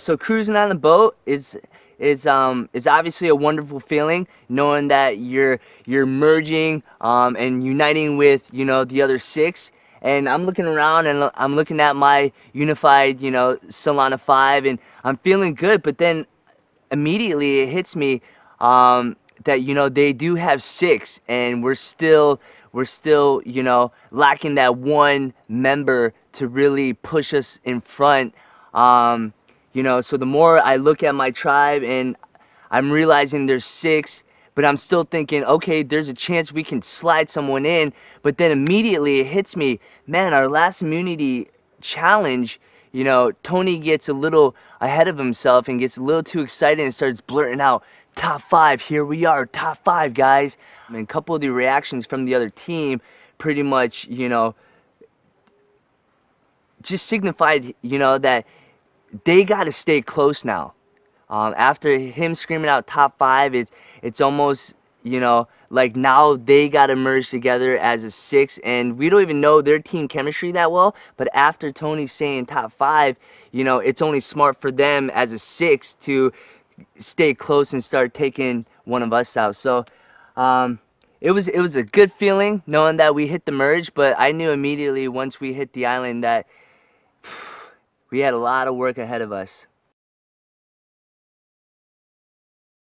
So cruising on the boat is is um is obviously a wonderful feeling knowing that you're you're merging um and uniting with you know the other six. And I'm looking around and I'm looking at my unified you know Solana 5 and I'm feeling good but then immediately it hits me um that you know they do have six and we're still we're still you know lacking that one member to really push us in front. Um you know, so the more I look at my tribe and I'm realizing there's six, but I'm still thinking, okay, there's a chance we can slide someone in. But then immediately it hits me, man, our last immunity challenge, you know, Tony gets a little ahead of himself and gets a little too excited and starts blurting out, top five, here we are, top five, guys. I mean, a couple of the reactions from the other team pretty much, you know, just signified, you know, that they got to stay close now. Um, after him screaming out top five, it's it's almost you know like now they got to merge together as a six, and we don't even know their team chemistry that well. But after Tony saying top five, you know it's only smart for them as a six to stay close and start taking one of us out. So. Um, it was it was a good feeling knowing that we hit the merge, but I knew immediately once we hit the island that we had a lot of work ahead of us.